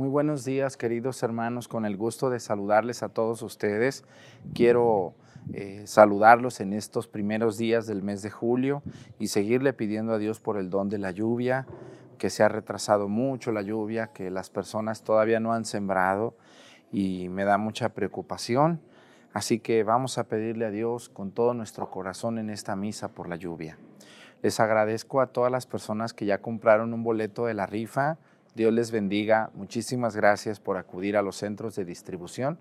Muy buenos días, queridos hermanos. Con el gusto de saludarles a todos ustedes. Quiero eh, saludarlos en estos primeros días del mes de julio y seguirle pidiendo a Dios por el don de la lluvia, que se ha retrasado mucho la lluvia, que las personas todavía no han sembrado y me da mucha preocupación. Así que vamos a pedirle a Dios con todo nuestro corazón en esta misa por la lluvia. Les agradezco a todas las personas que ya compraron un boleto de la rifa Dios les bendiga. Muchísimas gracias por acudir a los centros de distribución.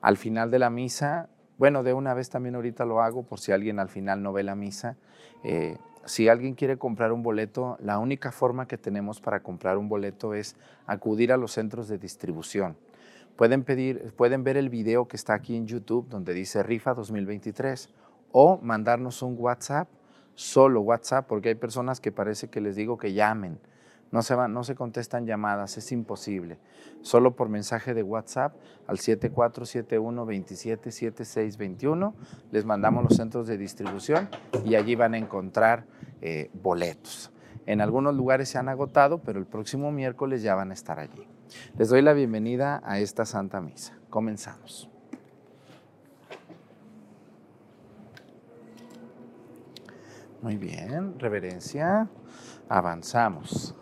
Al final de la misa, bueno, de una vez también ahorita lo hago por si alguien al final no ve la misa. Eh, si alguien quiere comprar un boleto, la única forma que tenemos para comprar un boleto es acudir a los centros de distribución. Pueden, pedir, pueden ver el video que está aquí en YouTube donde dice Rifa 2023 o mandarnos un WhatsApp, solo WhatsApp, porque hay personas que parece que les digo que llamen. No se, van, no se contestan llamadas, es imposible. Solo por mensaje de WhatsApp al 7471-277621 les mandamos los centros de distribución y allí van a encontrar eh, boletos. En algunos lugares se han agotado, pero el próximo miércoles ya van a estar allí. Les doy la bienvenida a esta Santa Misa. Comenzamos. Muy bien, reverencia. Avanzamos.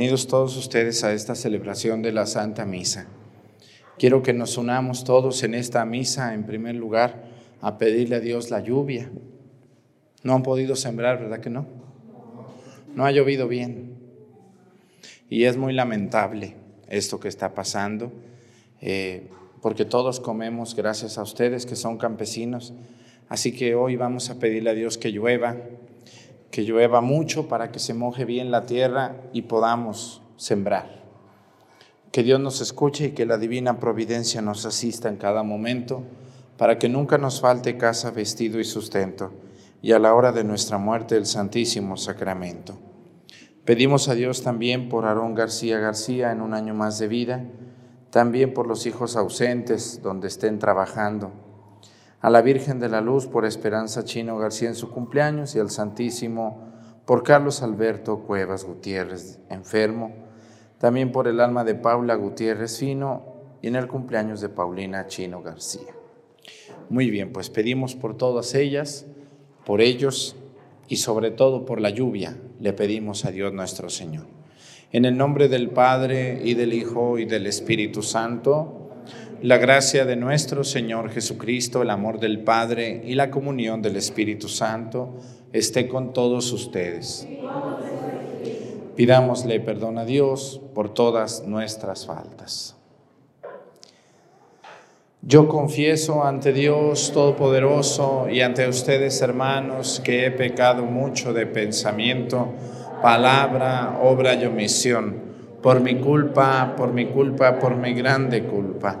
Bienvenidos todos ustedes a esta celebración de la Santa Misa. Quiero que nos unamos todos en esta misa, en primer lugar, a pedirle a Dios la lluvia. No han podido sembrar, ¿verdad que no? No ha llovido bien. Y es muy lamentable esto que está pasando, eh, porque todos comemos gracias a ustedes que son campesinos. Así que hoy vamos a pedirle a Dios que llueva, que llueva mucho para que se moje bien la tierra y podamos sembrar. Que Dios nos escuche y que la divina providencia nos asista en cada momento para que nunca nos falte casa, vestido y sustento, y a la hora de nuestra muerte el Santísimo Sacramento. Pedimos a Dios también por Aarón García García en un año más de vida, también por los hijos ausentes donde estén trabajando a la Virgen de la Luz por Esperanza Chino García en su cumpleaños y al Santísimo por Carlos Alberto Cuevas Gutiérrez, enfermo, también por el alma de Paula Gutiérrez Fino y en el cumpleaños de Paulina Chino García. Muy bien, pues pedimos por todas ellas, por ellos y sobre todo por la lluvia, le pedimos a Dios nuestro Señor. En el nombre del Padre y del Hijo y del Espíritu Santo, la gracia de nuestro Señor Jesucristo, el amor del Padre y la comunión del Espíritu Santo esté con todos ustedes. Pidámosle perdón a Dios por todas nuestras faltas. Yo confieso ante Dios Todopoderoso y ante ustedes, hermanos, que he pecado mucho de pensamiento, palabra, obra y omisión, por mi culpa, por mi culpa, por mi grande culpa.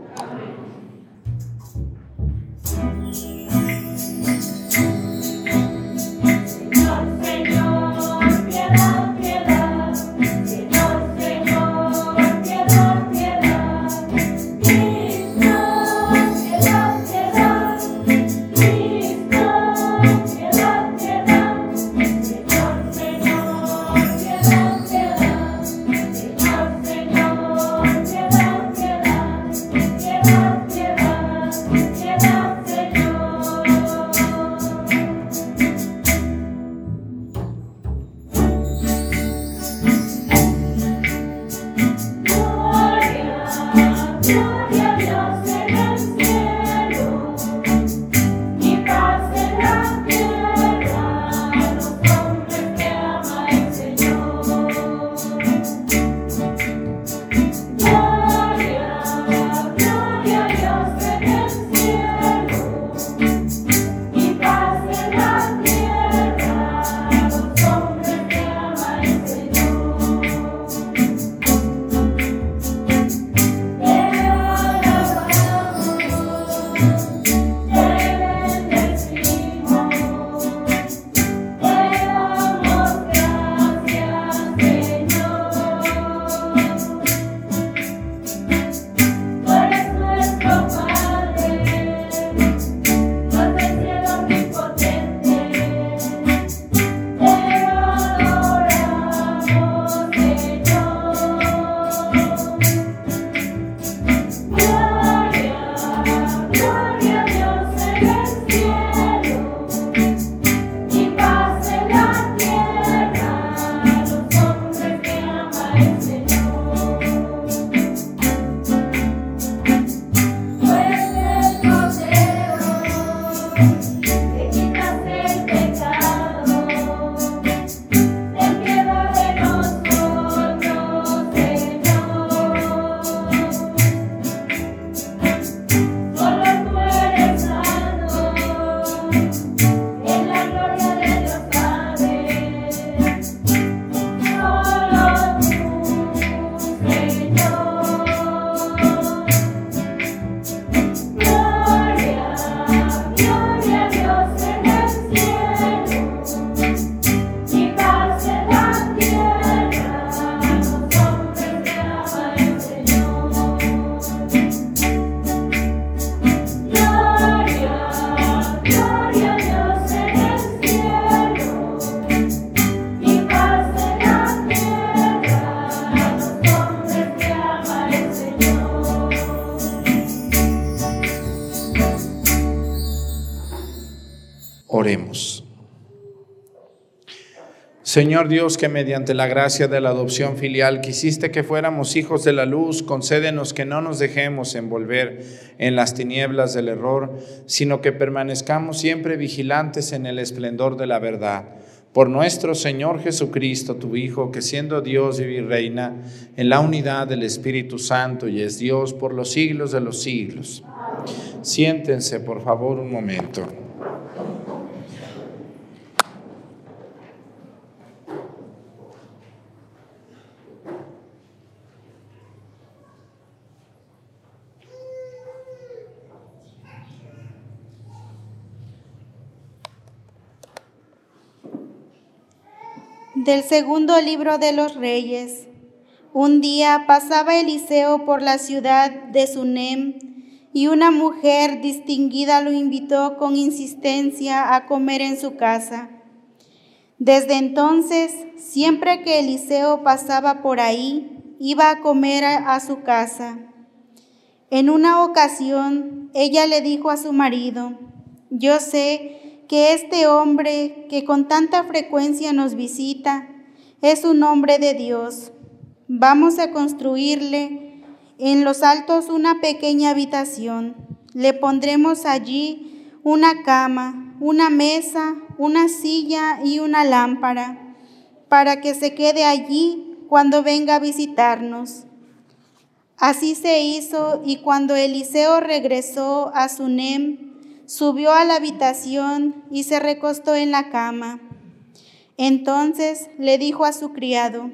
Señor Dios, que mediante la gracia de la adopción filial quisiste que fuéramos hijos de la luz, concédenos que no nos dejemos envolver en las tinieblas del error, sino que permanezcamos siempre vigilantes en el esplendor de la verdad. Por nuestro Señor Jesucristo, tu Hijo, que siendo Dios y reina en la unidad del Espíritu Santo y es Dios por los siglos de los siglos. Siéntense, por favor, un momento. Del segundo libro de los reyes. Un día pasaba Eliseo por la ciudad de Sunem y una mujer distinguida lo invitó con insistencia a comer en su casa. Desde entonces, siempre que Eliseo pasaba por ahí, iba a comer a, su casa. En una ocasión, ella le dijo a su marido, yo sé que este hombre que con tanta frecuencia nos visita es un hombre de Dios. Vamos a construirle en los altos una pequeña habitación. Le pondremos allí una cama, una mesa, una silla y una lámpara, para que se quede allí cuando venga a visitarnos. Así se hizo y cuando Eliseo regresó a Sunem, subió a la habitación y se recostó en la cama. Entonces le dijo a su criado,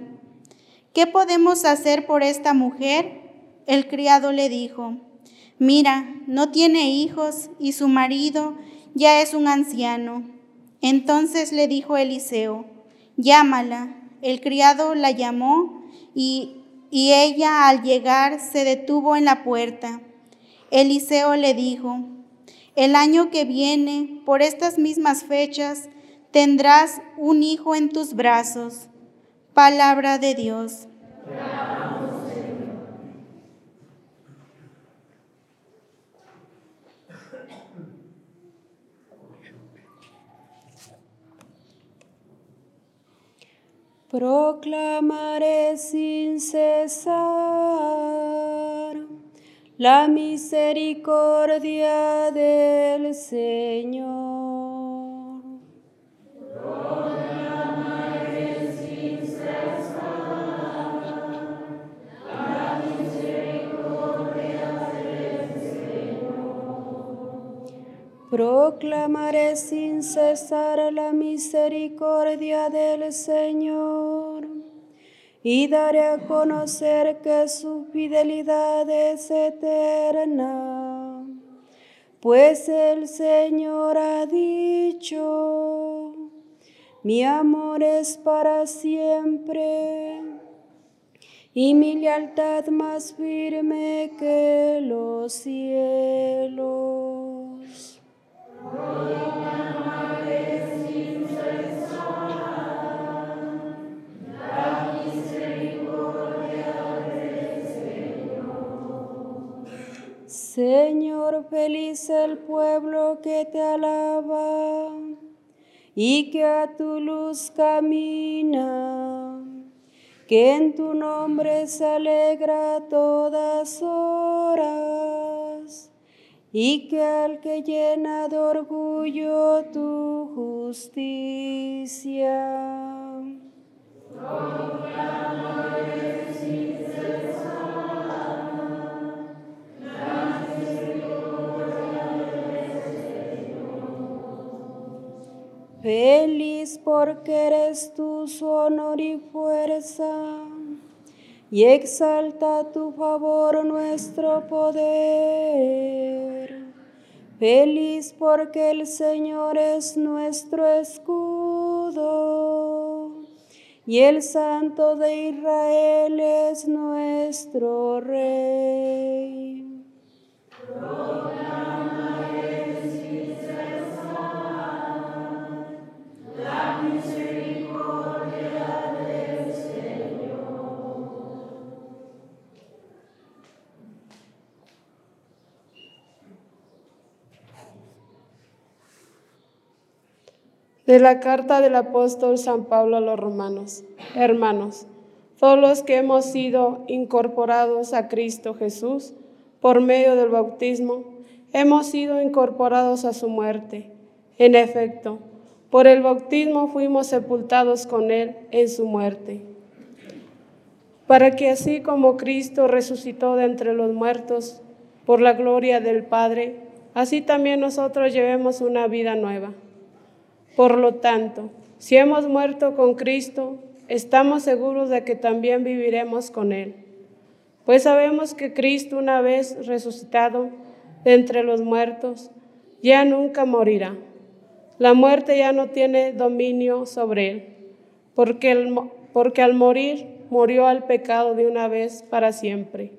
¿qué podemos hacer por esta mujer? El criado le dijo, mira, no tiene hijos y su marido ya es un anciano. Entonces le dijo Eliseo, llámala. El criado la llamó y, y ella al llegar se detuvo en la puerta. Eliseo le dijo, el año que viene, por estas mismas fechas, tendrás un hijo en tus brazos. Palabra de Dios. Proclamaré sin cesar la misericordia del Señor. Proclamaré sin cesar la misericordia del Señor y daré a conocer que su fidelidad es eterna, pues el Señor ha dicho, mi amor es para siempre y mi lealtad más firme que los cielos. Señor, feliz el pueblo que te alaba y que a tu luz camina, que en tu nombre se alegra todas horas y que al que llena de orgullo tu justicia. Feliz porque eres tú su honor y fuerza, y exalta tu favor nuestro poder. Feliz porque el Señor es nuestro escudo, y el Santo de Israel es nuestro Rey. De la carta del apóstol San Pablo a los romanos. Hermanos, todos los que hemos sido incorporados a Cristo Jesús por medio del bautismo, hemos sido incorporados a su muerte. En efecto, por el bautismo fuimos sepultados con Él en su muerte, para que así como Cristo resucitó de entre los muertos por la gloria del Padre, así también nosotros llevemos una vida nueva. Por lo tanto, si hemos muerto con Cristo, estamos seguros de que también viviremos con Él. Pues sabemos que Cristo, una vez resucitado de entre los muertos, ya nunca morirá. La muerte ya no tiene dominio sobre Él, porque, porque al morir murió al pecado de una vez para siempre.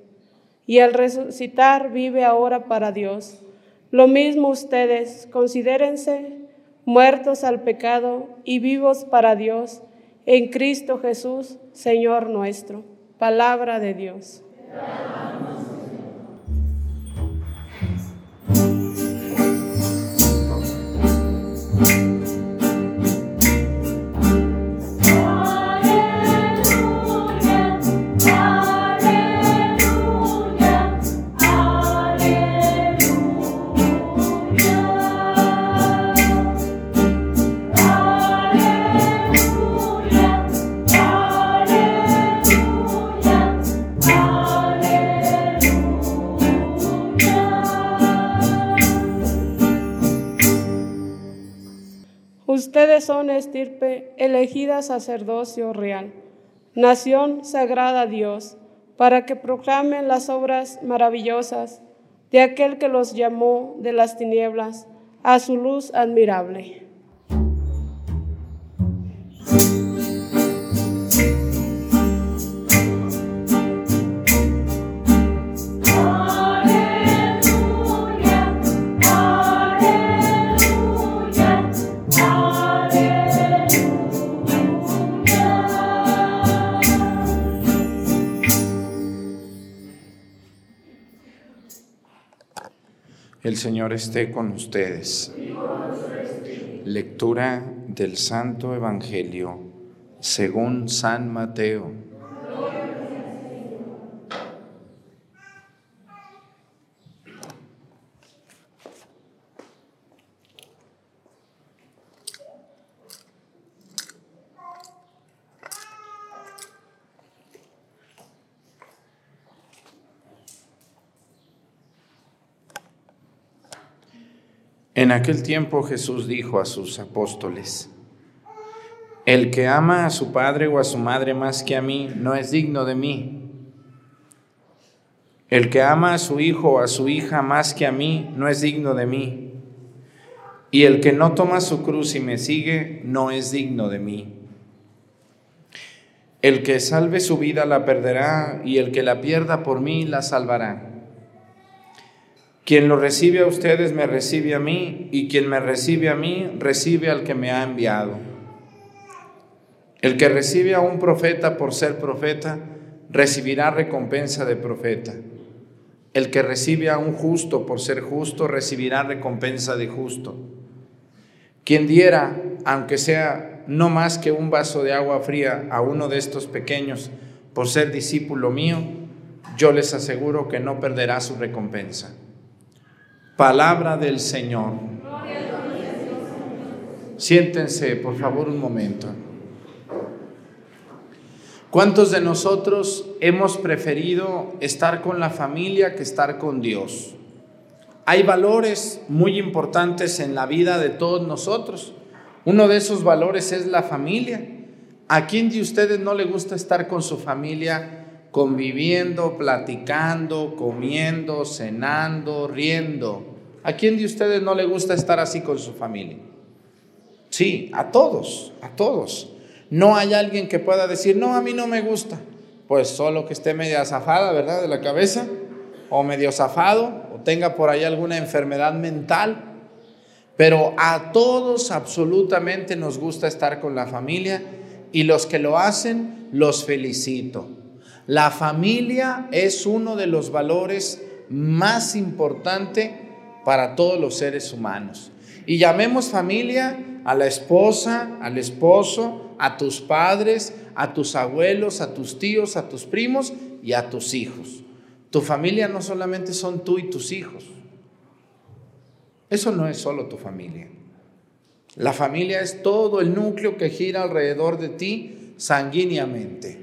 Y al resucitar vive ahora para Dios. Lo mismo ustedes, considérense muertos al pecado y vivos para Dios, en Cristo Jesús, Señor nuestro. Palabra de Dios. Ustedes son estirpe elegida sacerdocio real, nación sagrada a Dios, para que proclamen las obras maravillosas de aquel que los llamó de las tinieblas a su luz admirable. El Señor esté con ustedes. Lectura del Santo Evangelio según San Mateo. En aquel tiempo Jesús dijo a sus apóstoles, El que ama a su padre o a su madre más que a mí no es digno de mí. El que ama a su hijo o a su hija más que a mí no es digno de mí. Y el que no toma su cruz y me sigue no es digno de mí. El que salve su vida la perderá y el que la pierda por mí la salvará. Quien lo recibe a ustedes me recibe a mí, y quien me recibe a mí recibe al que me ha enviado. El que recibe a un profeta por ser profeta, recibirá recompensa de profeta. El que recibe a un justo por ser justo, recibirá recompensa de justo. Quien diera, aunque sea no más que un vaso de agua fría a uno de estos pequeños por ser discípulo mío, yo les aseguro que no perderá su recompensa. Palabra del Señor. Siéntense, por favor, un momento. ¿Cuántos de nosotros hemos preferido estar con la familia que estar con Dios? Hay valores muy importantes en la vida de todos nosotros. Uno de esos valores es la familia. ¿A quién de ustedes no le gusta estar con su familia conviviendo, platicando, comiendo, cenando, riendo. ¿A quién de ustedes no le gusta estar así con su familia? Sí, a todos, a todos. No hay alguien que pueda decir, no, a mí no me gusta. Pues solo que esté media zafada, ¿verdad? De la cabeza, o medio zafado, o tenga por ahí alguna enfermedad mental. Pero a todos absolutamente nos gusta estar con la familia y los que lo hacen, los felicito. La familia es uno de los valores más importantes para todos los seres humanos. Y llamemos familia a la esposa, al esposo, a tus padres, a tus abuelos, a tus tíos, a tus primos y a tus hijos. Tu familia no solamente son tú y tus hijos. Eso no es solo tu familia. La familia es todo el núcleo que gira alrededor de ti sanguíneamente.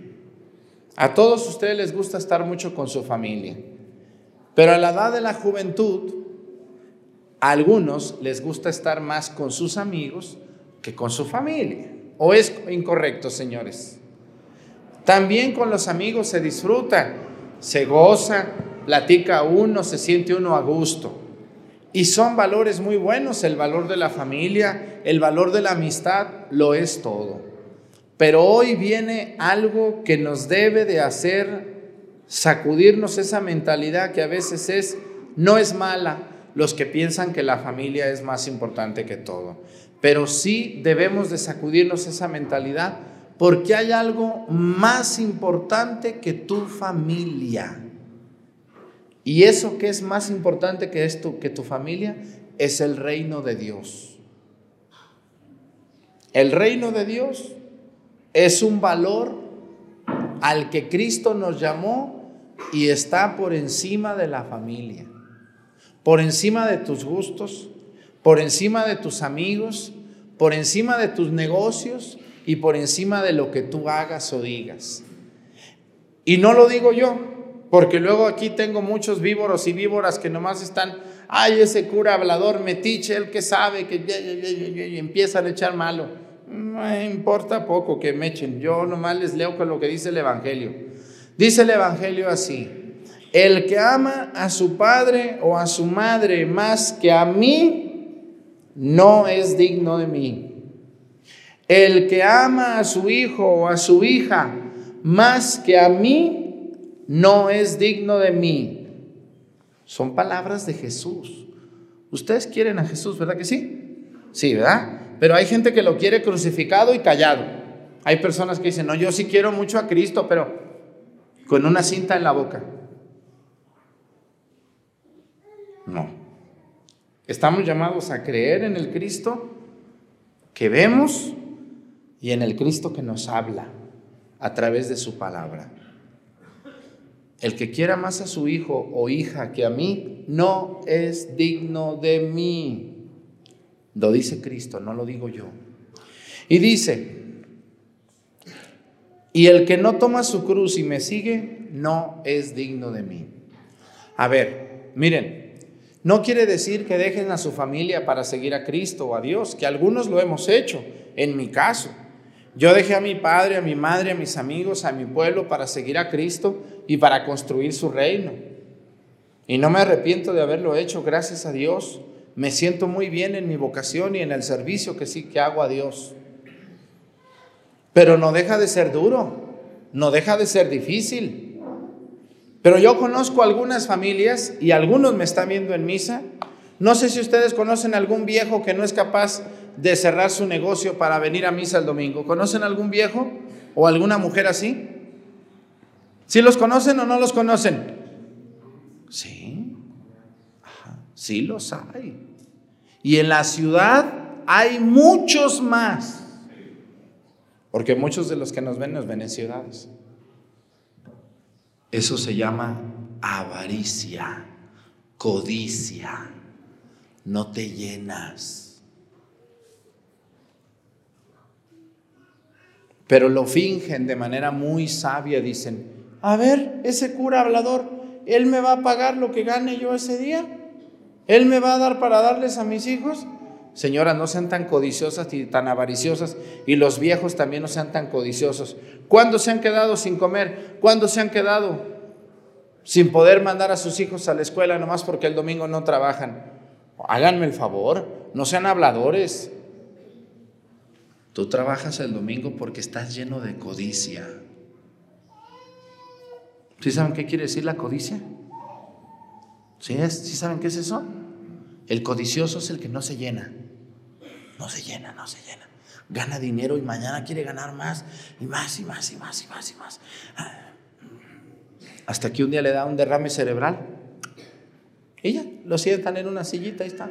A todos ustedes les gusta estar mucho con su familia, pero a la edad de la juventud, algunos les gusta estar más con sus amigos que con su familia. ¿O es incorrecto, señores? También con los amigos se disfruta, se goza, platica uno, se siente uno a gusto. Y son valores muy buenos, el valor de la familia, el valor de la amistad, lo es todo. Pero hoy viene algo que nos debe de hacer sacudirnos esa mentalidad que a veces es, no es mala los que piensan que la familia es más importante que todo. pero sí debemos de sacudirnos esa mentalidad porque hay algo más importante que tu familia. Y eso que es más importante que esto, que tu familia, es el reino de Dios. El reino de Dios es un valor al que Cristo nos llamó y está por encima de la familia, por encima de tus gustos, por encima de tus amigos, por encima de tus negocios y por encima de lo que tú hagas o digas. Y no lo digo yo, porque luego aquí tengo muchos víboros y víboras que nomás están, ay, ese cura hablador metiche, el que sabe, que y empiezan a echar malo. Me importa poco que me echen, yo nomás les leo con lo que dice el Evangelio. Dice el Evangelio así, el que ama a su padre o a su madre más que a mí, no es digno de mí. El que ama a su hijo o a su hija más que a mí, no es digno de mí. Son palabras de Jesús. Ustedes quieren a Jesús, ¿verdad que sí? Sí, ¿verdad? Pero hay gente que lo quiere crucificado y callado. Hay personas que dicen, no, yo sí quiero mucho a Cristo, pero con una cinta en la boca. No. Estamos llamados a creer en el Cristo que vemos y en el Cristo que nos habla a través de su palabra. El que quiera más a su hijo o hija que a mí, no es digno de mí. Lo dice Cristo, no lo digo yo. Y dice, y el que no toma su cruz y me sigue, no es digno de mí. A ver, miren, no quiere decir que dejen a su familia para seguir a Cristo o a Dios, que algunos lo hemos hecho, en mi caso. Yo dejé a mi padre, a mi madre, a mis amigos, a mi pueblo para seguir a Cristo y para construir su reino. Y no me arrepiento de haberlo hecho, gracias a Dios. Me siento muy bien en mi vocación y en el servicio que sí que hago a Dios. Pero no deja de ser duro, no deja de ser difícil. Pero yo conozco algunas familias y algunos me están viendo en misa. No sé si ustedes conocen algún viejo que no es capaz de cerrar su negocio para venir a misa el domingo. ¿Conocen algún viejo o alguna mujer así? ¿Sí los conocen o no los conocen? Sí, sí los hay. Y en la ciudad hay muchos más. Porque muchos de los que nos ven nos ven en ciudades. Eso se llama avaricia, codicia. No te llenas. pero lo fingen de manera muy sabia, dicen, a ver, ese cura hablador, ¿él me va a pagar lo que gane yo ese día? ¿Él me va a dar para darles a mis hijos? Señoras, no sean tan codiciosas y tan avariciosas, y los viejos también no sean tan codiciosos. ¿Cuándo se han quedado sin comer? ¿Cuándo se han quedado sin poder mandar a sus hijos a la escuela nomás porque el domingo no trabajan? Háganme el favor, no sean habladores. Tú trabajas el domingo porque estás lleno de codicia. ¿Sí saben qué quiere decir la codicia? ¿Sí, ¿Sí saben qué es eso? El codicioso es el que no se llena. No se llena, no se llena. Gana dinero y mañana quiere ganar más y más y más y más y más y más. Hasta que un día le da un derrame cerebral. Y ya, lo sientan en una sillita, y está.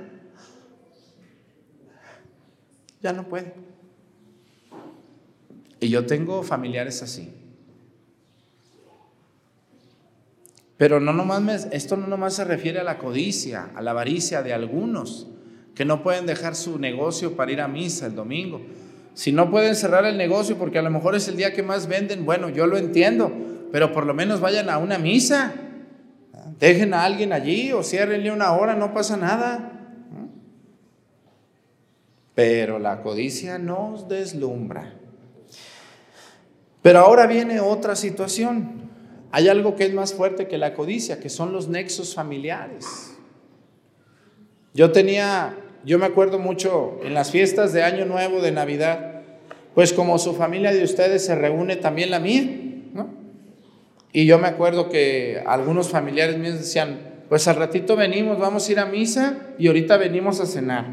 Ya no puede. Y yo tengo familiares así. Pero no nomás esto no nomás se refiere a la codicia, a la avaricia de algunos que no pueden dejar su negocio para ir a misa el domingo. Si no pueden cerrar el negocio porque a lo mejor es el día que más venden, bueno, yo lo entiendo, pero por lo menos vayan a una misa. Dejen a alguien allí o ciérrenle una hora, no pasa nada. Pero la codicia nos deslumbra. Pero ahora viene otra situación. Hay algo que es más fuerte que la codicia, que son los nexos familiares. Yo tenía, yo me acuerdo mucho en las fiestas de Año Nuevo, de Navidad, pues como su familia de ustedes se reúne también la mía, ¿no? Y yo me acuerdo que algunos familiares míos decían, pues al ratito venimos, vamos a ir a misa y ahorita venimos a cenar.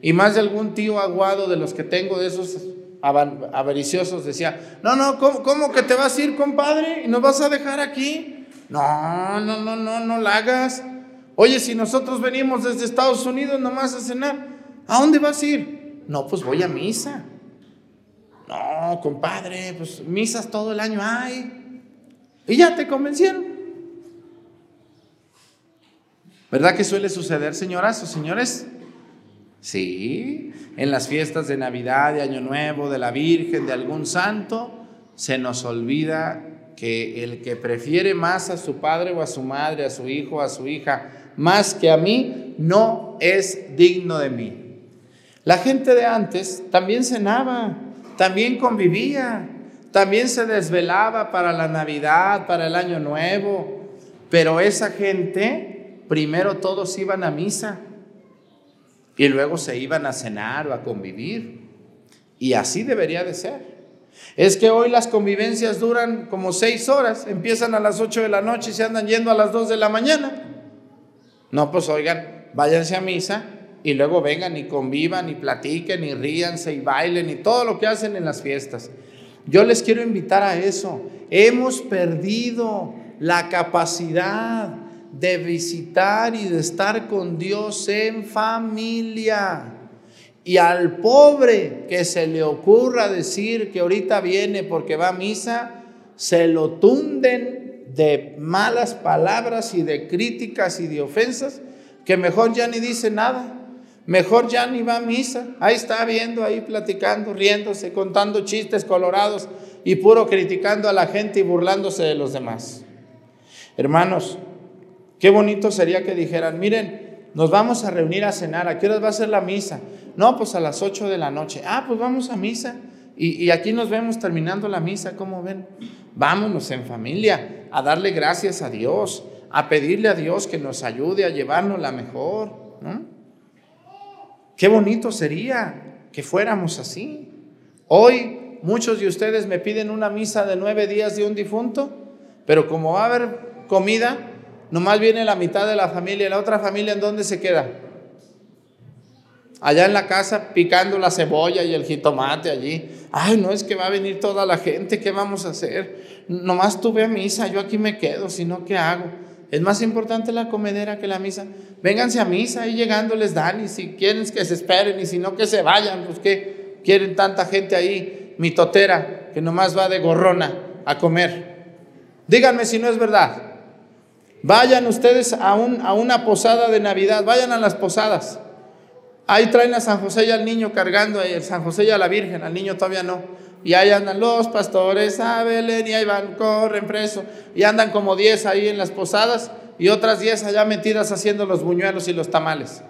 Y más de algún tío aguado de los que tengo, de esos avariciosos, decía, no, no, ¿cómo, ¿cómo, que te vas a ir, compadre? ¿Y nos vas a dejar aquí? No, no, no, no, no la hagas. Oye, si nosotros venimos desde Estados Unidos nomás a cenar, ¿a dónde vas a ir? No, pues voy a misa. No, compadre, pues misas todo el año hay. Y ya te convencieron. ¿Verdad que suele suceder, señoras o señores? Sí, en las fiestas de Navidad, de Año Nuevo, de la Virgen, de algún santo, se nos olvida que el que prefiere más a su padre o a su madre, a su hijo, o a su hija, más que a mí, no es digno de mí. La gente de antes también cenaba, también convivía, también se desvelaba para la Navidad, para el Año Nuevo, pero esa gente, primero todos iban a misa y luego se iban a cenar o a convivir. Y así debería de ser. Es que hoy las convivencias duran como seis horas, empiezan a las ocho de la noche y se andan yendo a las dos de la mañana. No, pues oigan, váyanse a misa y luego vengan y convivan y platiquen y ríanse y bailen y todo lo que hacen en las fiestas. Yo les quiero invitar a eso. Hemos perdido la capacidad de visitar y de estar con Dios en familia. Y al pobre que se le ocurra decir que ahorita viene porque va a misa, se lo tunden de malas palabras y de críticas y de ofensas, que mejor ya ni dice nada, mejor ya ni va a misa. Ahí está viendo, ahí platicando, riéndose, contando chistes colorados y puro criticando a la gente y burlándose de los demás. Hermanos, qué bonito sería que dijeran, miren, nos vamos a reunir a cenar, ¿a qué hora va a ser la misa? No, pues a las 8 de la noche. Ah, pues vamos a misa. Y, aquí nos vemos terminando la misa, ¿cómo ven? Vámonos en familia a darle gracias a Dios, a pedirle a Dios que nos ayude a llevarnos la mejor. Qué bonito sería que fuéramos así. Hoy muchos de ustedes me piden una misa de nueve días de un difunto, pero como va a haber comida, nomás viene la mitad de la familia la otra familia en dónde se queda? Allá en la casa picando la cebolla y el jitomate allí. Ay, no es que va a venir toda la gente, ¿qué vamos a hacer? Nomás tuve a misa, yo aquí me quedo, si no, ¿qué hago? Es más importante la comedera que la misa. Vénganse a misa y llegando les dan y si quieren que se esperen y si no que se vayan, pues que quieren tanta gente ahí, mitotera, que nomás va de gorrona a comer. Díganme si no es verdad. Vayan ustedes a, un, a una posada de Navidad, vayan a las posadas. Ahí traen a San José y al niño cargando, a San José y a la Virgen, al niño todavía no. Y ahí andan los pastores a Belén y ahí van, corren preso. Y andan como 10 ahí en las posadas y otras 10 allá metidas haciendo los buñuelos y los tamales.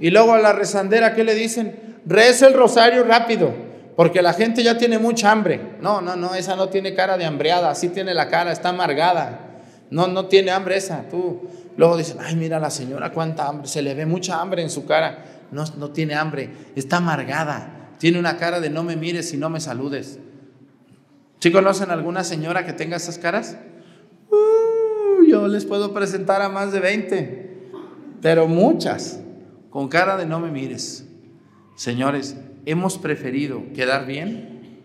Y luego a la rezandera, ¿qué le dicen? Reza el rosario rápido, porque la gente ya tiene mucha hambre. No, no, no, esa no tiene cara de hambreada, así tiene la cara, está amargada. No, no tiene hambre esa, tú. Luego dicen, ay, mira la señora, cuánta hambre, se le ve mucha hambre en su cara no, tiene hambre, está amargada, tiene una cara de no me mires y no me saludes. ¿Sí conocen alguna señora que tenga esas caras? Uh, yo les puedo presentar a más de 20, pero muchas con cara de no me mires. Señores, hemos preferido quedar bien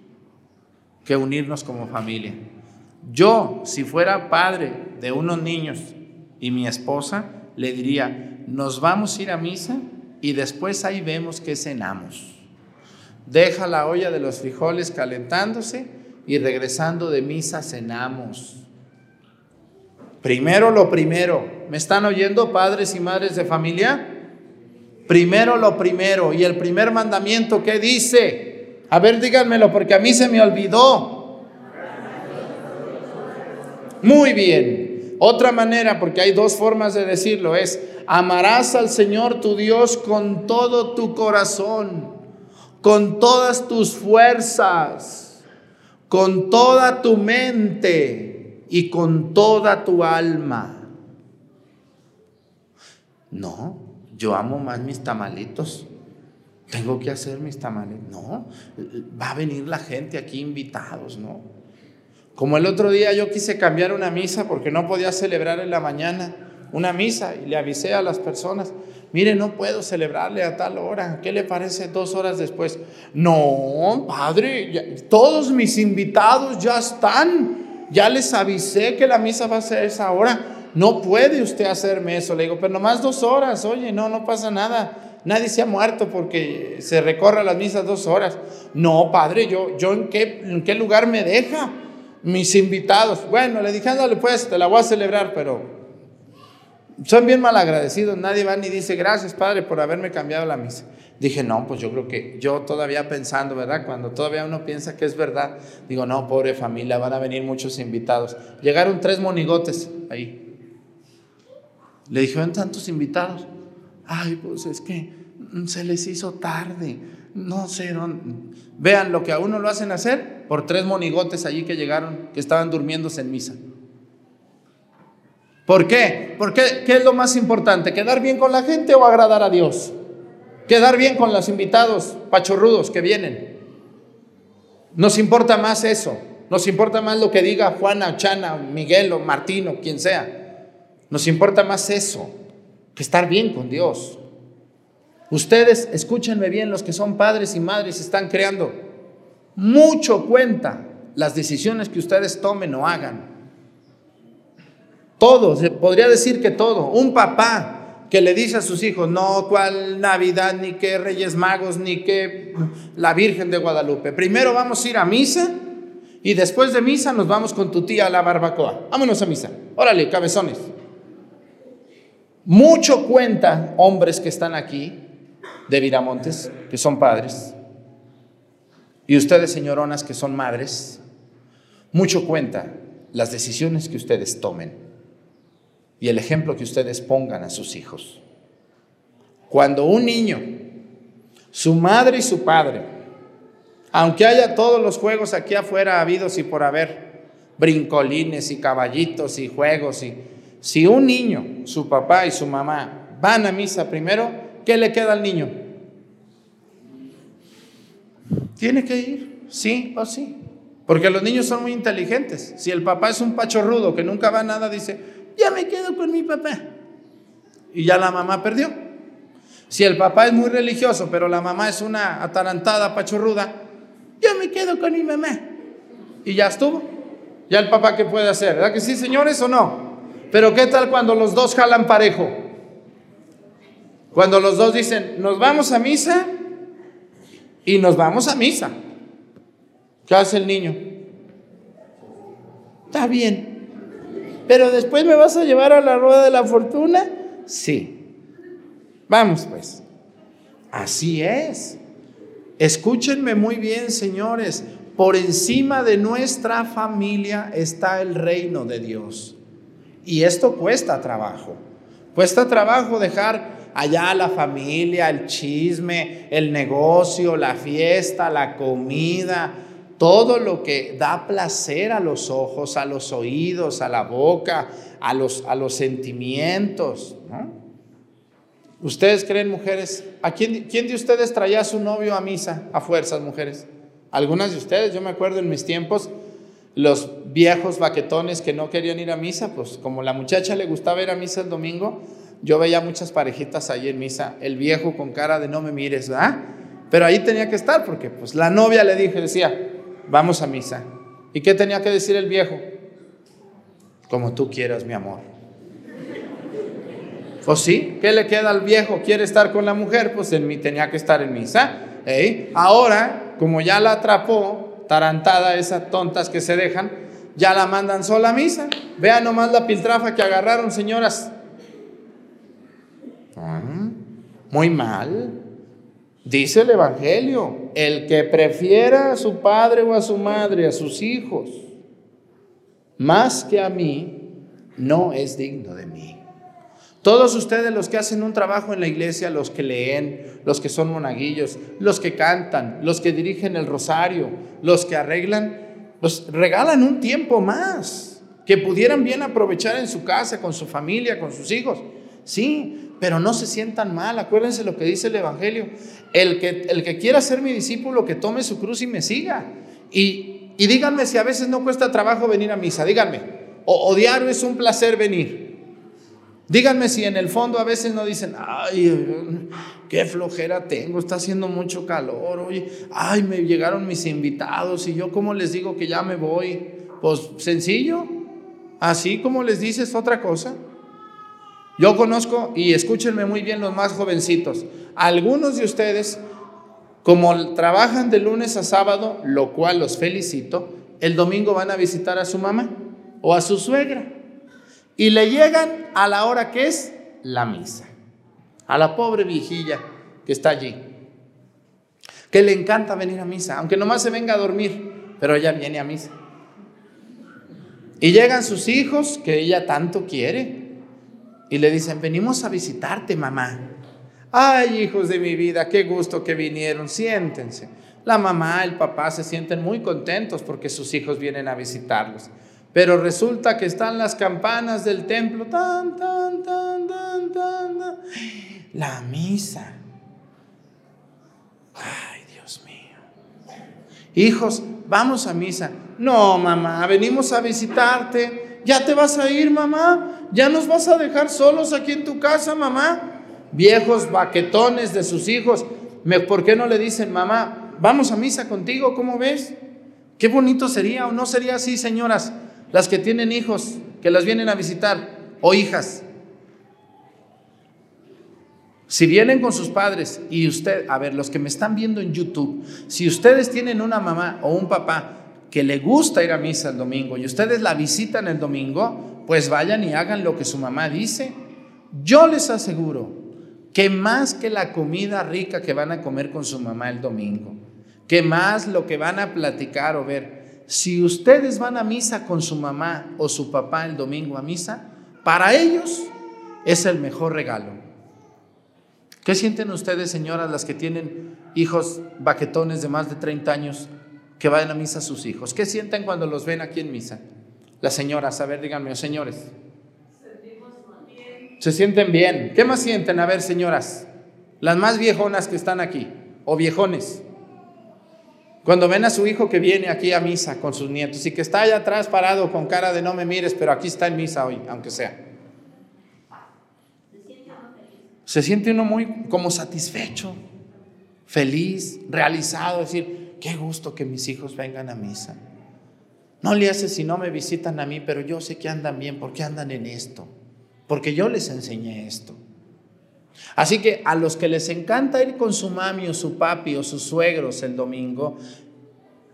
que unirnos como familia. Yo, si fuera padre de unos niños y mi esposa, le diría, nos vamos a ir a misa y después ahí vemos que cenamos. Deja la olla de los frijoles calentándose y regresando de misa cenamos. Primero lo primero. ¿Me están oyendo padres y madres de familia? Primero lo primero. Y el primer mandamiento, ¿qué dice? A ver, díganmelo porque a mí se me olvidó. Muy bien. Otra manera, porque hay dos formas de decirlo, es Amarás al Señor tu Dios con todo tu corazón, con todas tus fuerzas, con toda tu mente y con toda tu alma. No, yo amo más mis tamalitos. Tengo que hacer mis tamalitos. No, va a venir la gente aquí invitados, ¿no? Como el otro día yo quise cambiar una misa porque no podía celebrar en la mañana una misa y le avisé a las personas, mire, no puedo celebrarle a tal hora, ¿qué le parece dos horas después? No, padre, todos mis invitados ya están, ya les avisé que la misa va a ser esa hora, no puede usted hacerme eso, le digo, pero nomás dos horas, oye, no, no pasa nada. Nadie se ha muerto porque se recorre las misas dos horas. No, padre, yo, yo en, qué, en qué lugar me deja mis invitados. Bueno, le dije, ándale pues, te la voy a celebrar, pero son bien malagradecidos, nadie va ni dice gracias Padre por haberme cambiado la misa. Dije, no, pues yo creo que yo todavía pensando, ¿verdad? Cuando todavía uno piensa que es verdad, digo, no, pobre familia, van a venir muchos invitados. Llegaron tres monigotes ahí. Le dijeron tantos invitados. Ay, pues es que se les hizo tarde. No sé, vean lo que a uno lo hacen hacer por tres monigotes allí que llegaron, que estaban durmiéndose en misa. ¿Por qué? Porque ¿qué es lo más importante? ¿Quedar bien con la gente o agradar a Dios? Quedar bien con los invitados pachorrudos que vienen. Nos importa más eso. Nos importa más lo que diga Juana, Chana, Miguel o Martino, quien sea. Nos importa más eso que estar bien con Dios. Ustedes, escúchenme bien, los que son padres y madres están creando mucho cuenta las decisiones que ustedes tomen o hagan. Todo, se podría decir que todo. Un papá que le dice a sus hijos, no, cuál Navidad, ni qué Reyes Magos, ni qué la Virgen de Guadalupe. Primero vamos a ir a misa y después de misa nos vamos con tu tía a la barbacoa. Vámonos a misa. Órale, cabezones. Mucho cuenta hombres que están aquí de Viramontes, que son padres, y ustedes, señoronas, que son madres, mucho cuenta las decisiones que ustedes tomen y el ejemplo que ustedes pongan a sus hijos. Cuando un niño, su madre y su padre, aunque haya todos los juegos aquí afuera habidos y por haber, brincolines y caballitos y juegos, y si un niño, su papá y su mamá van a misa primero, ¿qué le queda al niño? Tiene que ir, sí o sí. Porque los niños son muy inteligentes. Si el papá es un pachorrudo que nunca va a nada, dice, ya me quedo con mi papá. Y ya la mamá perdió. Si el papá es muy religioso, pero la mamá es una atarantada, pachorruda, yo me quedo con mi mamá. Y ya estuvo. Ya el papá, ¿qué puede hacer? ¿Verdad que sí, señores, o no? Pero ¿qué tal cuando los dos jalan parejo? Cuando los dos dicen, nos vamos a misa y nos vamos a misa. ¿Qué hace el niño? Está bien, pero después me vas a llevar a la rueda de la fortuna. Sí. Vamos pues. Así es. Escúchenme muy bien, señores. Por encima de nuestra familia está el reino de Dios. Y esto cuesta trabajo. Cuesta trabajo dejar allá la familia, el chisme, el negocio, la fiesta, la comida, todo lo que da placer a los ojos, a los oídos, a la boca, a los, a los sentimientos. ¿Ustedes creen, mujeres? ¿A quién, quién de ustedes traía a su novio a misa a fuerzas, mujeres? Algunas de ustedes, yo me acuerdo en mis tiempos, los viejos baquetones que no querían ir a misa, pues como la muchacha le gustaba ir a misa el domingo, yo veía muchas parejitas ahí en misa, el viejo con cara de no me mires, ¿verdad? Pero ahí tenía que estar porque pues la novia le dije, decía, vamos a misa. ¿Y qué tenía que decir el viejo? Como tú quieras, mi amor. ¿O sí? ¿Qué le queda al viejo? ¿Quiere estar con la mujer? Pues en mí tenía que estar en misa. Ahora, como ya la atrapó, tarantada, esas tontas que se dejan, ya la mandan sola a misa. Vean nomás la piltrafa que agarraron, señoras. Ah, muy mal. Dice el Evangelio, el que prefiera a su padre o a su madre, a sus hijos, más que a mí, no es digno de mí. Todos ustedes los que hacen un trabajo en la iglesia, los que leen, los que son monaguillos, los que cantan, los que dirigen el rosario, los que arreglan, los regalan un tiempo más que pudieran bien aprovechar en su casa, con su familia, con sus hijos. Sí, pero no se sientan mal. Acuérdense lo que dice el Evangelio. El que, el que quiera ser mi discípulo, que tome su cruz y me siga. Y, y díganme si a veces no cuesta trabajo venir a misa, díganme. O, o es un placer venir. Díganme si en el fondo a veces no dicen, ay, qué flojera tengo, está haciendo mucho calor, oye, ay, me llegaron mis invitados y yo cómo les digo que ya me voy. Pues sencillo, así como les dices otra cosa. Yo conozco, y escúchenme muy bien los más jovencitos, algunos de ustedes, como trabajan de lunes a sábado, lo cual los felicito, el domingo van a visitar a su mamá o a su suegra y le llegan a la hora que es la misa. A la pobre viejilla que está allí, que le encanta venir a misa, aunque nomás se venga a dormir, pero ella viene a misa. Y llegan sus hijos, que ella tanto quiere, y le dicen, venimos a visitarte, mamá. Ay, hijos de mi vida, qué gusto que vinieron, siéntense. La mamá, el papá se sienten muy contentos porque sus hijos vienen a visitarlos. Pero resulta que están las campanas del templo. Tan, tan, tan, tan, tan, La misa. Ay, Dios mío. Hijos, vamos a misa. No, mamá, venimos a visitarte. ¿Ya te vas a ir, mamá? ¿Ya nos vas a dejar solos aquí en tu casa, mamá? Viejos baquetones de sus hijos. ¿Por qué no le dicen, mamá, vamos a misa contigo? ¿Cómo ves? Qué bonito sería o no sería así, señoras las que tienen hijos que las vienen a visitar o hijas. Si vienen con sus padres y usted, a ver, los que me están viendo en YouTube, si ustedes tienen una mamá o un papá que le gusta ir a misa el domingo y ustedes la visitan el domingo, pues vayan y hagan lo que su mamá dice. Yo les aseguro que más que la comida rica que van a comer con su mamá el domingo, que más lo que van a platicar o ver, si ustedes van a misa con su mamá o su papá el domingo a misa, para ellos es el mejor regalo. ¿Qué sienten ustedes, señoras, las que tienen hijos baquetones de más de 30 años que vayan a misa a sus hijos? ¿Qué sienten cuando los ven aquí en misa? Las señoras, a ver, díganme, señores. Se sienten bien. ¿Qué más sienten? A ver, señoras, las más viejonas que están aquí, o viejones. Cuando ven a su hijo que viene aquí a misa con sus nietos y que está allá atrás parado con cara de no me mires, pero aquí está en misa hoy, aunque sea. Se siente uno muy como satisfecho, feliz, realizado, decir, qué gusto que mis hijos vengan a misa. No le hace si no me visitan a mí, pero yo sé que andan bien porque andan en esto, porque yo les enseñé esto. Así que a los que les encanta ir con su mami o su papi o sus suegros el domingo,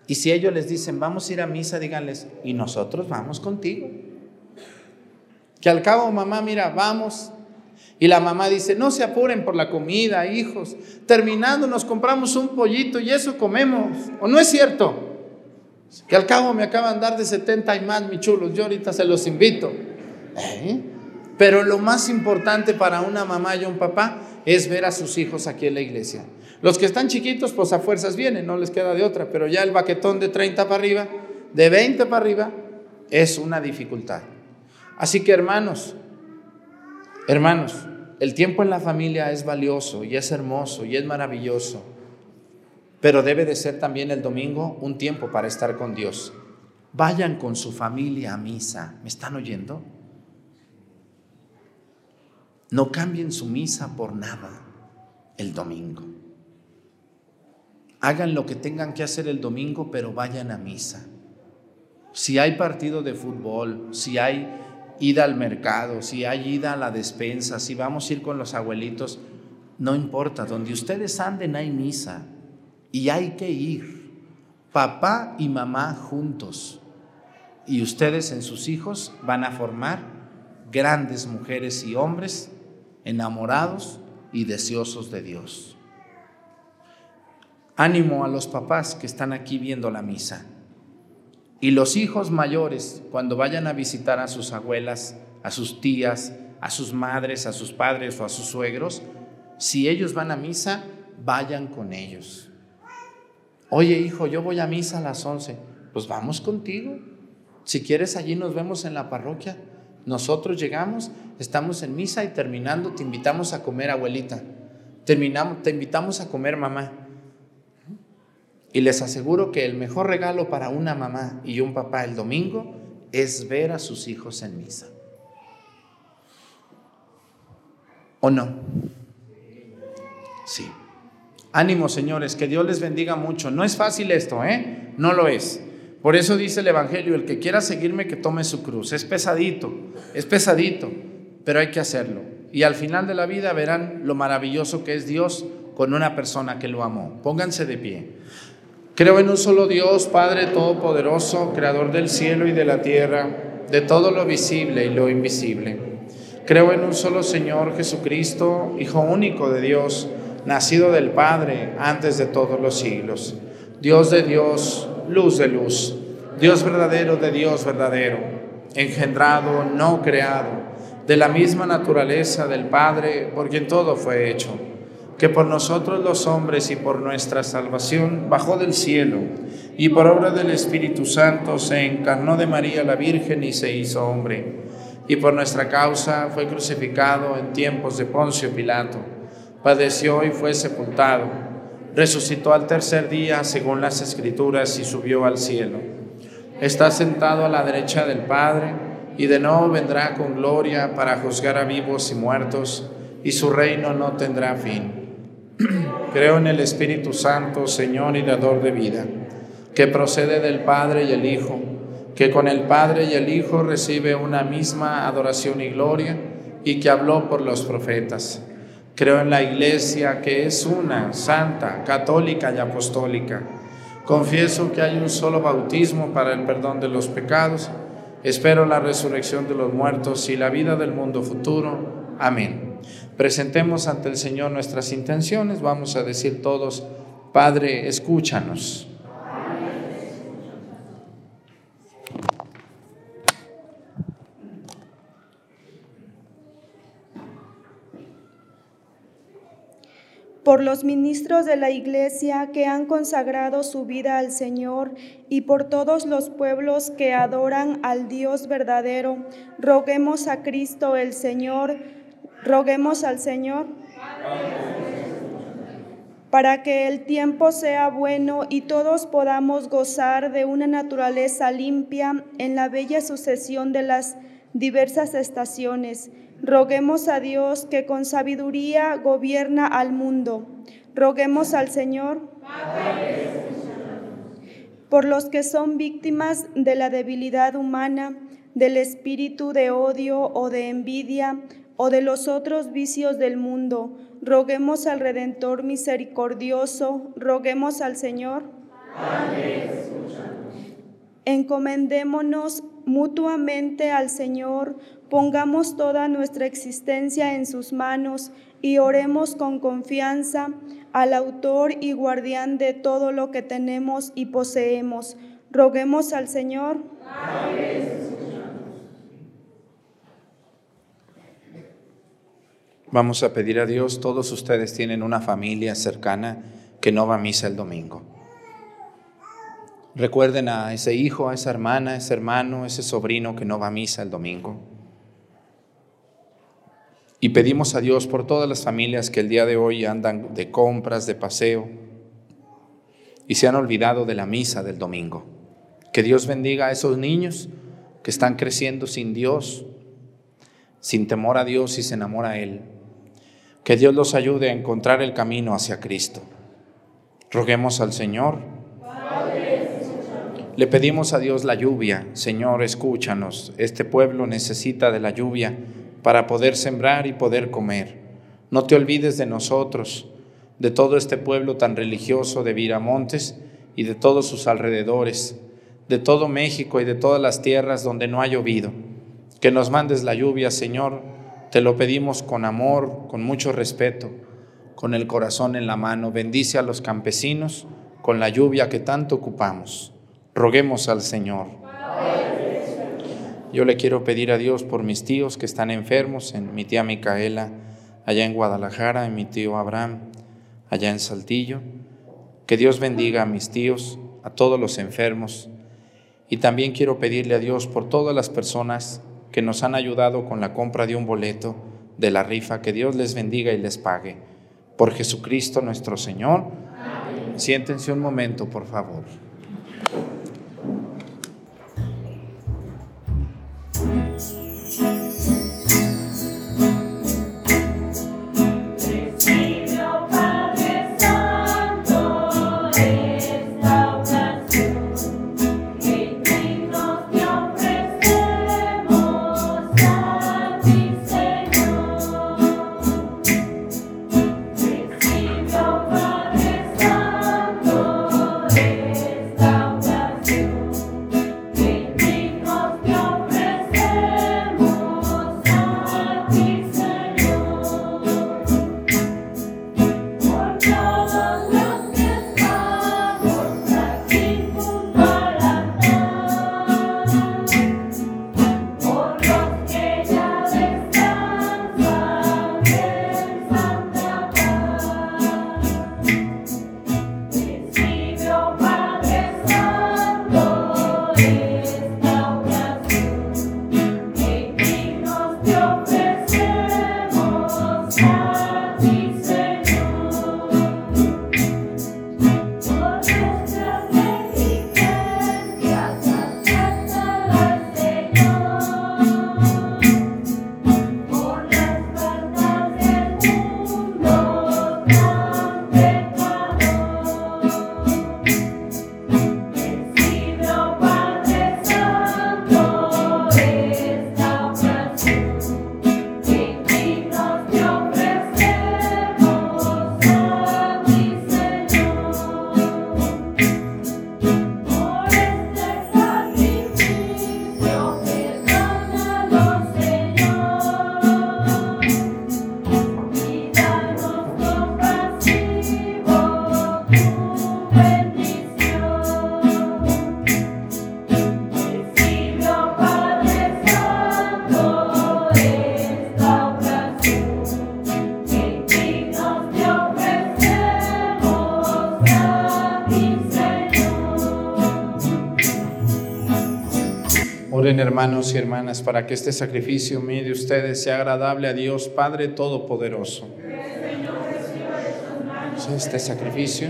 y si ellos les dicen, vamos a ir a misa, díganles, y nosotros vamos contigo. Que al cabo, mamá, mira, vamos. Y la mamá dice, no se apuren por la comida, hijos. Terminando nos compramos un pollito y eso comemos. ¿O no es cierto? Que al cabo me acaban de dar de 70 y más, mi chulos. Yo ahorita se los invito. ¿Eh? Pero lo más importante para una mamá y un papá es ver a sus hijos aquí en la iglesia. Los que están chiquitos, pues a fuerzas vienen, no les queda de otra, pero ya el baquetón de 30 para arriba, de 20 para arriba, es una dificultad. Así que hermanos, hermanos, el tiempo en la familia es valioso y es hermoso y es maravilloso, pero debe de ser también el domingo un tiempo para estar con Dios. Vayan con su familia a misa, ¿me están oyendo? No cambien su misa por nada el domingo. Hagan lo que tengan que hacer el domingo, pero vayan a misa. Si hay partido de fútbol, si hay ida al mercado, si hay ida a la despensa, si vamos a ir con los abuelitos, no importa, donde ustedes anden hay misa y hay que ir, papá y mamá juntos. Y ustedes en sus hijos van a formar grandes mujeres y hombres enamorados y deseosos de Dios. Ánimo a los papás que están aquí viendo la misa. Y los hijos mayores, cuando vayan a visitar a sus abuelas, a sus tías, a sus madres, a sus padres o a sus suegros, si ellos van a misa, vayan con ellos. Oye, hijo, yo voy a misa a las 11. Pues vamos contigo. Si quieres, allí nos vemos en la parroquia. Nosotros llegamos, estamos en misa y terminando te invitamos a comer, abuelita. Terminamos, te invitamos a comer, mamá. Y les aseguro que el mejor regalo para una mamá y un papá el domingo es ver a sus hijos en misa. ¿O no? Sí. Ánimo, señores, que Dios les bendiga mucho. No es fácil esto, ¿eh? No lo es. Por eso dice el Evangelio, el que quiera seguirme, que tome su cruz. Es pesadito, es pesadito, pero hay que hacerlo. Y al final de la vida verán lo maravilloso que es Dios con una persona que lo amó. Pónganse de pie. Creo en un solo Dios, Padre Todopoderoso, Creador del cielo y de la tierra, de todo lo visible y lo invisible. Creo en un solo Señor Jesucristo, Hijo único de Dios, nacido del Padre antes de todos los siglos. Dios de Dios, luz de luz, Dios verdadero de Dios verdadero, engendrado, no creado, de la misma naturaleza del Padre, por quien todo fue hecho que por nosotros los hombres y por nuestra salvación bajó del cielo y por obra del Espíritu Santo se encarnó de María la Virgen y se hizo hombre. Y por nuestra causa fue crucificado en tiempos de Poncio Pilato, padeció y fue sepultado, resucitó al tercer día según las Escrituras y subió al cielo. Está sentado a la derecha del Padre y de nuevo vendrá con gloria para juzgar a vivos y muertos, y su reino no tendrá fin. Creo en el Espíritu Santo, Señor y dador de vida, que procede del Padre y el Hijo, que con el Padre y el Hijo recibe una misma adoración y gloria, y que habló por los profetas. Creo en la Iglesia, que es una, santa, católica y apostólica. Confieso que hay un solo bautismo para el perdón de los pecados. Espero la resurrección de los muertos y la vida del mundo futuro. Amén. Presentemos ante el Señor nuestras intenciones. Vamos a decir todos, Padre, escúchanos. Por los ministros de la Iglesia que han consagrado su vida al Señor y por todos los pueblos que adoran al Dios verdadero, roguemos a Cristo el Señor Roguemos al Señor para que el tiempo sea bueno y todos podamos gozar de una naturaleza limpia en la bella sucesión de las diversas estaciones. Roguemos a Dios que con sabiduría gobierna al mundo. Roguemos al Señor por los que son víctimas de la debilidad humana, del espíritu de odio o de envidia, o de los otros vicios del mundo, roguemos al Redentor misericordioso, roguemos al Señor. Encomendémonos mutuamente al Señor, pongamos toda nuestra existencia en sus manos y oremos con confianza al autor y guardián de todo lo que tenemos y poseemos. Roguemos al Señor. Vamos a pedir a Dios, todos ustedes tienen una familia cercana que no va a misa el domingo. Recuerden a ese hijo, a esa hermana, a ese hermano, ese sobrino que no va a misa el domingo. Y pedimos a Dios por todas las familias que el día de hoy andan de compras, de paseo, y se han olvidado de la misa del domingo. Que Dios bendiga a esos niños que están creciendo sin Dios, sin temor a Dios y sin amor a Él. Que Dios los ayude a encontrar el camino hacia Cristo. Roguemos al Señor. Le pedimos a Dios la lluvia. Señor, escúchanos. Este pueblo necesita de la lluvia para poder sembrar y poder comer. No te olvides de nosotros, de todo este pueblo tan religioso de Viramontes y de todos sus alrededores, de todo México y de todas las tierras donde no ha llovido. Que nos mandes la lluvia, Señor, te lo pedimos con amor, con mucho respeto, con el corazón en la mano. Bendice a los campesinos con la lluvia que tanto ocupamos. Roguemos al Señor. Yo le quiero pedir a Dios por mis tíos que están enfermos, en mi tía Micaela allá en Guadalajara, en mi tío Abraham allá en Saltillo. Que Dios bendiga a mis tíos, a todos los enfermos. Y también quiero pedirle a Dios por todas las personas que nos han ayudado con la compra de un boleto de la rifa. Que Dios les bendiga y les pague. Por Jesucristo nuestro Señor. Siéntense un momento, por favor. Para que este sacrificio mío de ustedes sea agradable a Dios Padre Todopoderoso. Este sacrificio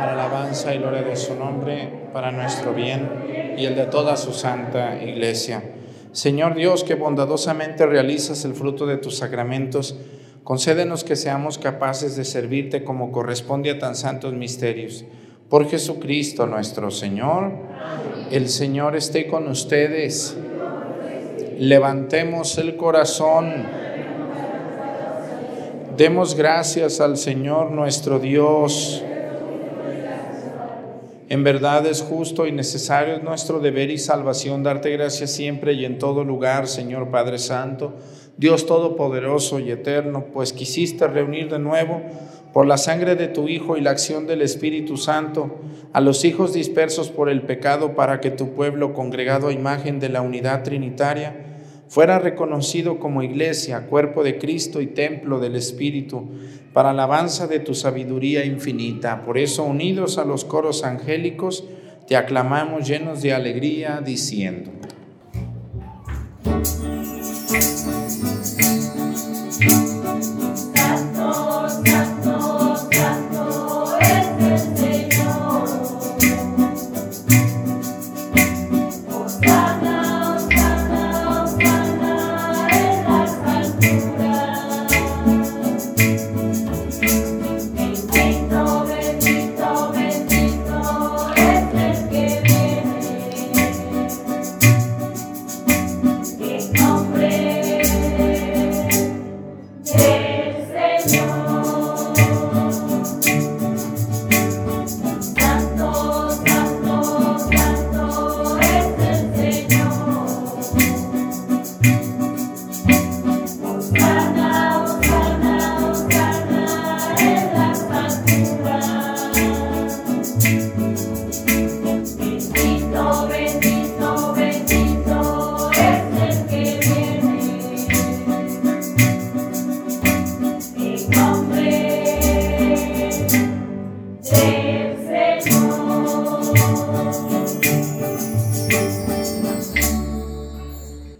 para alabanza y gloria de su nombre, para nuestro bien y el de toda su santa iglesia. Señor Dios, que bondadosamente realizas el fruto de tus sacramentos, concédenos que seamos capaces de servirte como corresponde a tan santos misterios. Por Jesucristo nuestro Señor, el Señor esté con ustedes. Levantemos el corazón. Demos gracias al Señor nuestro Dios. En verdad es justo y necesario, es nuestro deber y salvación darte gracias siempre y en todo lugar, Señor Padre Santo, Dios Todopoderoso y Eterno, pues quisiste reunir de nuevo por la sangre de tu Hijo y la acción del Espíritu Santo a los hijos dispersos por el pecado para que tu pueblo, congregado a imagen de la unidad trinitaria, fuera reconocido como iglesia, cuerpo de Cristo y templo del Espíritu, para alabanza de tu sabiduría infinita. Por eso, unidos a los coros angélicos, te aclamamos llenos de alegría, diciendo.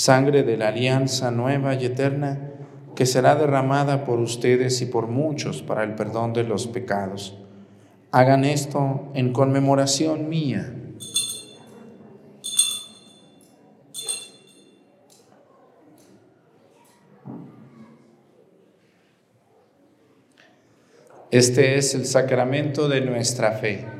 sangre de la alianza nueva y eterna que será derramada por ustedes y por muchos para el perdón de los pecados. Hagan esto en conmemoración mía. Este es el sacramento de nuestra fe.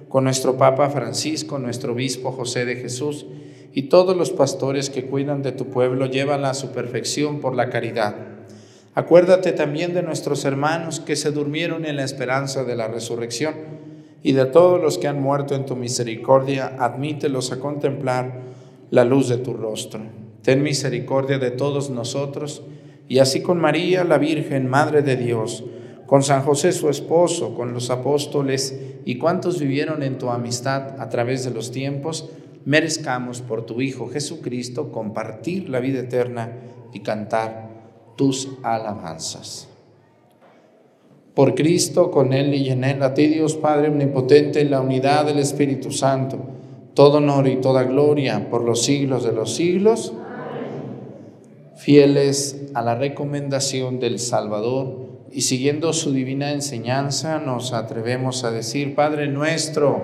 con nuestro Papa Francisco, nuestro Obispo José de Jesús, y todos los pastores que cuidan de tu pueblo, llévala a su perfección por la caridad. Acuérdate también de nuestros hermanos que se durmieron en la esperanza de la resurrección y de todos los que han muerto en tu misericordia, admítelos a contemplar la luz de tu rostro. Ten misericordia de todos nosotros y así con María, la Virgen, Madre de Dios, con San José su esposo, con los apóstoles y cuantos vivieron en tu amistad a través de los tiempos, merezcamos por tu Hijo Jesucristo compartir la vida eterna y cantar tus alabanzas. Por Cristo, con Él y en Él, a ti Dios Padre Omnipotente, en la unidad del Espíritu Santo, todo honor y toda gloria por los siglos de los siglos, fieles a la recomendación del Salvador y siguiendo su divina enseñanza, nos atrevemos a decir, Padre nuestro,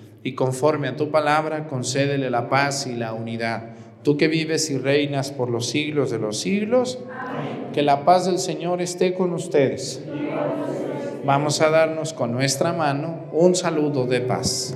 y conforme a tu palabra concédele la paz y la unidad. Tú que vives y reinas por los siglos de los siglos, que la paz del Señor esté con ustedes. Vamos a darnos con nuestra mano un saludo de paz.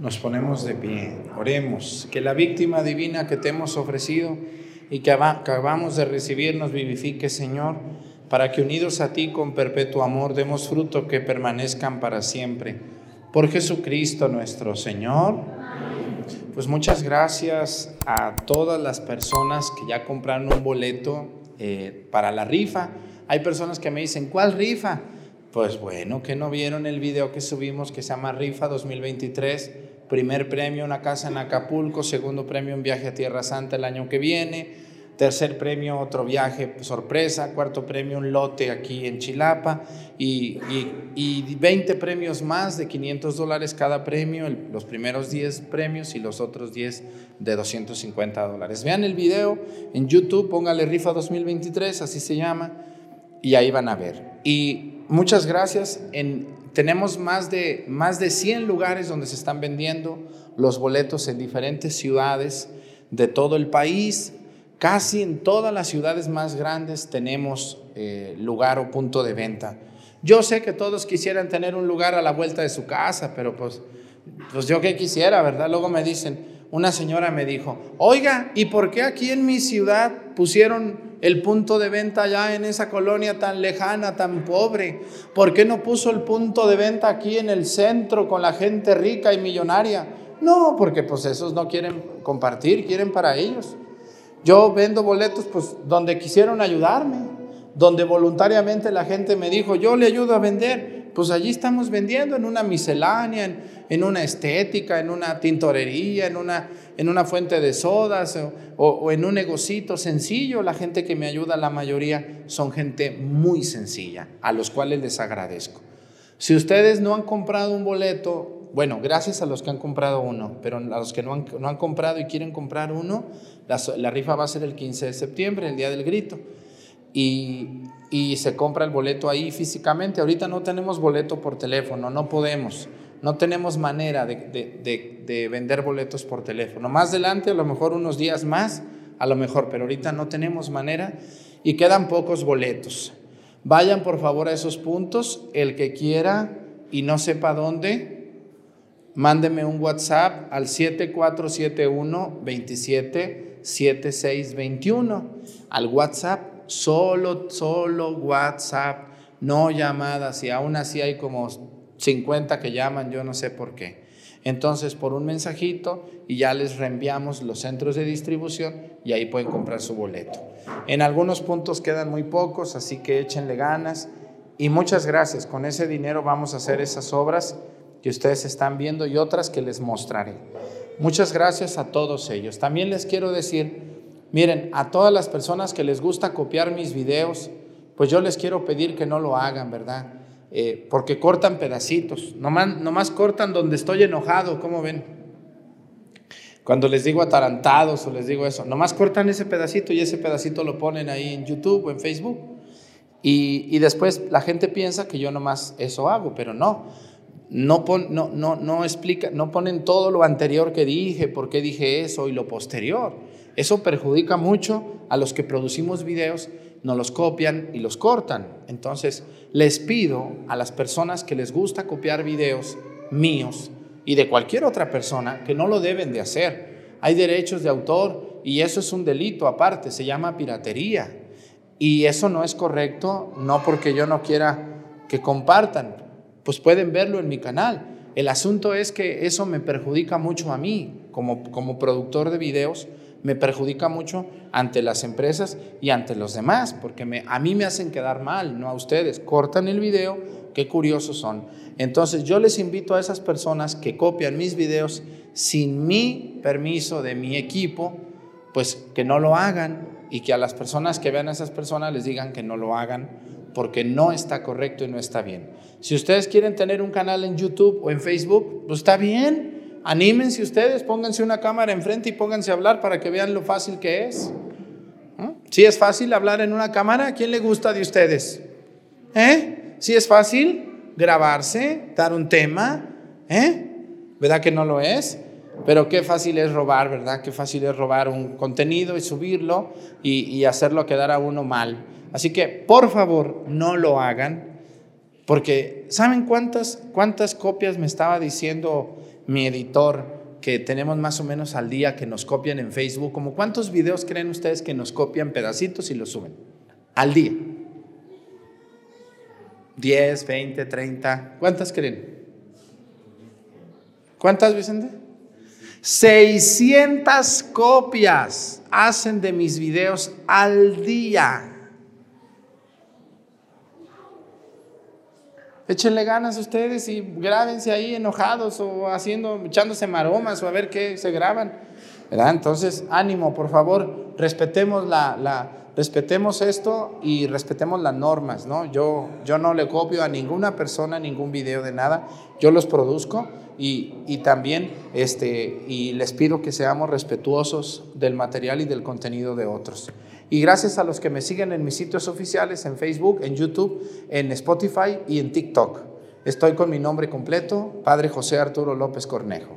Nos ponemos de pie, oremos, que la víctima divina que te hemos ofrecido y que acabamos de recibir nos vivifique, Señor, para que unidos a ti con perpetuo amor demos fruto que permanezcan para siempre. Por Jesucristo nuestro Señor. Pues muchas gracias a todas las personas que ya compraron un boleto eh, para la rifa. Hay personas que me dicen, ¿cuál rifa? Pues bueno, que no vieron el video que subimos que se llama Rifa 2023 primer premio una casa en Acapulco, segundo premio un viaje a Tierra Santa el año que viene, tercer premio otro viaje sorpresa, cuarto premio un lote aquí en Chilapa y, y, 20 premios más de 500 dólares cada premio, los primeros 10 premios y los otros 10 de 250 dólares. Vean el video en YouTube, póngale Rifa 2023, así se llama, y ahí van a ver. Y muchas gracias. En, tenemos más de, más de 100 lugares donde se están vendiendo los boletos en diferentes ciudades de todo el país. Casi en todas las ciudades más grandes tenemos eh, lugar o punto de venta. Yo sé que todos quisieran tener un lugar a la vuelta de su casa, pero pues, pues yo que quisiera, ¿verdad? Luego me dicen, una señora me dijo, oiga, ¿y por qué aquí en mi ciudad pusieron el punto de venta allá en esa colonia tan lejana, tan pobre? ¿Por qué no puso el punto de venta aquí en el centro con la gente rica y millonaria? No, porque pues esos no quieren compartir, quieren para ellos. Yo vendo boletos pues donde quisieron ayudarme, donde voluntariamente la gente me dijo, yo le ayudo a vender, pues allí estamos vendiendo en una miscelánea, en, una estética, en una tintorería, en una en una fuente de sodas o, en un negocito sencillo. La gente que me ayuda, la mayoría, son gente muy sencilla, a los cuales les agradezco. Si ustedes no han comprado un boleto, bueno, gracias a los que han comprado uno, pero a los que no han, no han comprado y quieren comprar uno, la, rifa va a ser el 15 de septiembre, el día del grito. Y, y se compra el boleto ahí físicamente. Ahorita no tenemos boleto por teléfono, no podemos. No tenemos manera de, vender boletos por teléfono. Más adelante, a lo mejor unos días más, a lo mejor, pero ahorita no tenemos manera y quedan pocos boletos. Vayan por favor a esos puntos. El que quiera y no sepa dónde, mándeme un WhatsApp al 7471 27 7621. Al WhatsApp, solo, solo WhatsApp, no llamadas. Y aún así hay como 50 que llaman, yo no sé por qué. Entonces, por un mensajito y ya les reenviamos los centros de distribución y ahí pueden comprar su boleto. En algunos puntos quedan muy pocos, así que échenle ganas y muchas gracias. Con ese dinero vamos a hacer esas obras que ustedes están viendo y otras que les mostraré. Muchas gracias a todos ellos. También les quiero decir, miren, a todas las personas que les gusta copiar mis videos, pues yo les quiero pedir que no lo hagan, ¿verdad? Eh, porque cortan pedacitos, nomás, nomás cortan donde estoy enojado, ¿cómo ven? Cuando les digo atarantados o les digo eso, nomás cortan ese pedacito y ese pedacito lo ponen ahí en YouTube o en Facebook. Y, y después la gente piensa que yo nomás eso hago, pero no. No, no, no, no explica, no ponen todo lo anterior que dije, por qué dije eso y lo posterior. Eso perjudica mucho a los que producimos videos nos los copian y los cortan. Entonces, les pido a las personas que les gusta copiar videos míos y de cualquier otra persona que no lo deben de hacer. Hay derechos de autor y eso es un delito aparte, se llama piratería. Y eso no es correcto, no porque yo no quiera que compartan, pues pueden verlo en mi canal. El asunto es que eso me perjudica mucho a mí como, como productor de videos me perjudica mucho ante las empresas y ante los demás, porque a mí me hacen quedar mal, no a ustedes. Cortan el video, qué curiosos son. Entonces yo les invito a esas personas que copian mis videos sin mi permiso de mi equipo, pues que no lo hagan y que a las personas que vean a esas personas les digan que no lo hagan porque no está correcto y no está bien. Si ustedes quieren tener un canal en YouTube o en Facebook, pues está bien, Anímense ustedes, pónganse una cámara enfrente y pónganse a hablar para que vean lo fácil que es. Si es fácil hablar en una cámara, ¿a quién le gusta de ustedes? ¿Eh? Si es fácil grabarse, dar un tema, ¿eh? ¿Verdad que no lo es? Pero qué fácil es robar, ¿verdad? Qué fácil es robar un contenido y subirlo y, y hacerlo quedar a uno mal. Así que, por favor, no lo hagan, porque ¿saben cuántas, cuántas copias me estaba diciendo mi editor, que tenemos más o menos al día que nos copian en Facebook, como cuántos videos creen ustedes que nos copian pedacitos y los suben al día? 10, 20, 30, ¿cuántas creen? ¿Cuántas, Vicente? 600 copias hacen de mis videos al día. Échenle ganas ustedes y grábense ahí enojados o haciendo, echándose maromas o a ver qué se graban. ¿verdad? Entonces, ánimo, por favor, respetemos, la, la, respetemos esto y respetemos las normas. ¿no? Yo, yo no le copio a ninguna persona ningún video de nada, yo los produzco y, y también este, y les pido que seamos respetuosos del material y del contenido de otros. Y gracias a los que me siguen en mis sitios oficiales, en Facebook, en YouTube, en Spotify y en TikTok. Estoy con mi nombre completo, Padre José Arturo López Cornejo.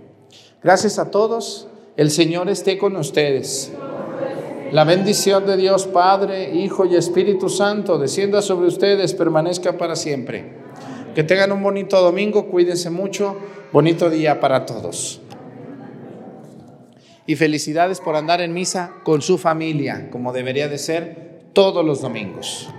Gracias a todos. El Señor esté con ustedes. La bendición de Dios Padre, Hijo y Espíritu Santo descienda sobre ustedes, permanezca para siempre. Que tengan un bonito domingo, cuídense mucho, bonito día para todos y felicidades por andar en misa con su familia, como debería de ser todos los domingos.